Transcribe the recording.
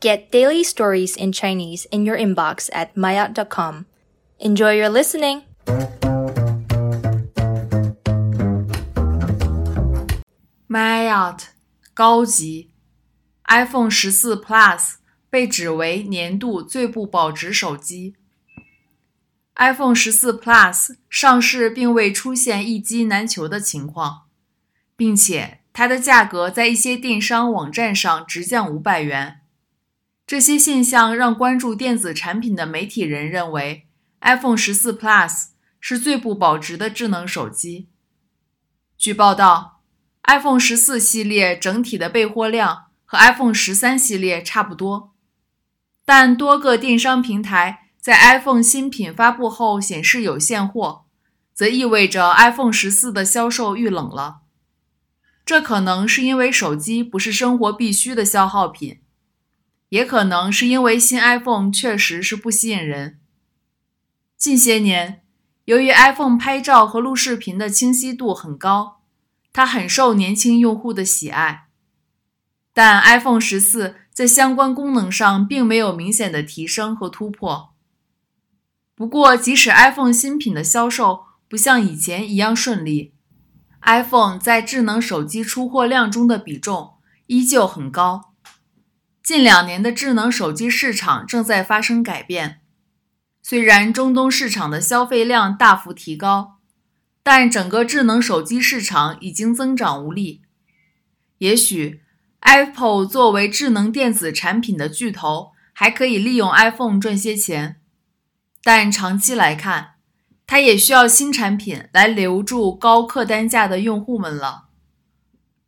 Get daily stories in Chinese in your inbox at myout.com. Enjoy your listening! Myout 高级 iPhone 十四 Plus 被指为年度最不保值手机。iPhone 十四 Plus 上市并未出现一机难求的情况，并且它的价格在一些电商网站上直降五百元。这些现象让关注电子产品的媒体人认为 iPhone 十四 Plus 是最不保值的智能手机。据报道。iPhone 十四系列整体的备货量和 iPhone 十三系列差不多，但多个电商平台在 iPhone 新品发布后显示有现货，则意味着 iPhone 十四的销售遇冷了。这可能是因为手机不是生活必需的消耗品，也可能是因为新 iPhone 确实是不吸引人。近些年，由于 iPhone 拍照和录视频的清晰度很高。它很受年轻用户的喜爱，但 iPhone 十四在相关功能上并没有明显的提升和突破。不过，即使 iPhone 新品的销售不像以前一样顺利，iPhone 在智能手机出货量中的比重依旧很高。近两年的智能手机市场正在发生改变，虽然中东市场的消费量大幅提高。但整个智能手机市场已经增长无力。也许 Apple 作为智能电子产品的巨头，还可以利用 iPhone 赚些钱，但长期来看，它也需要新产品来留住高客单价的用户们了。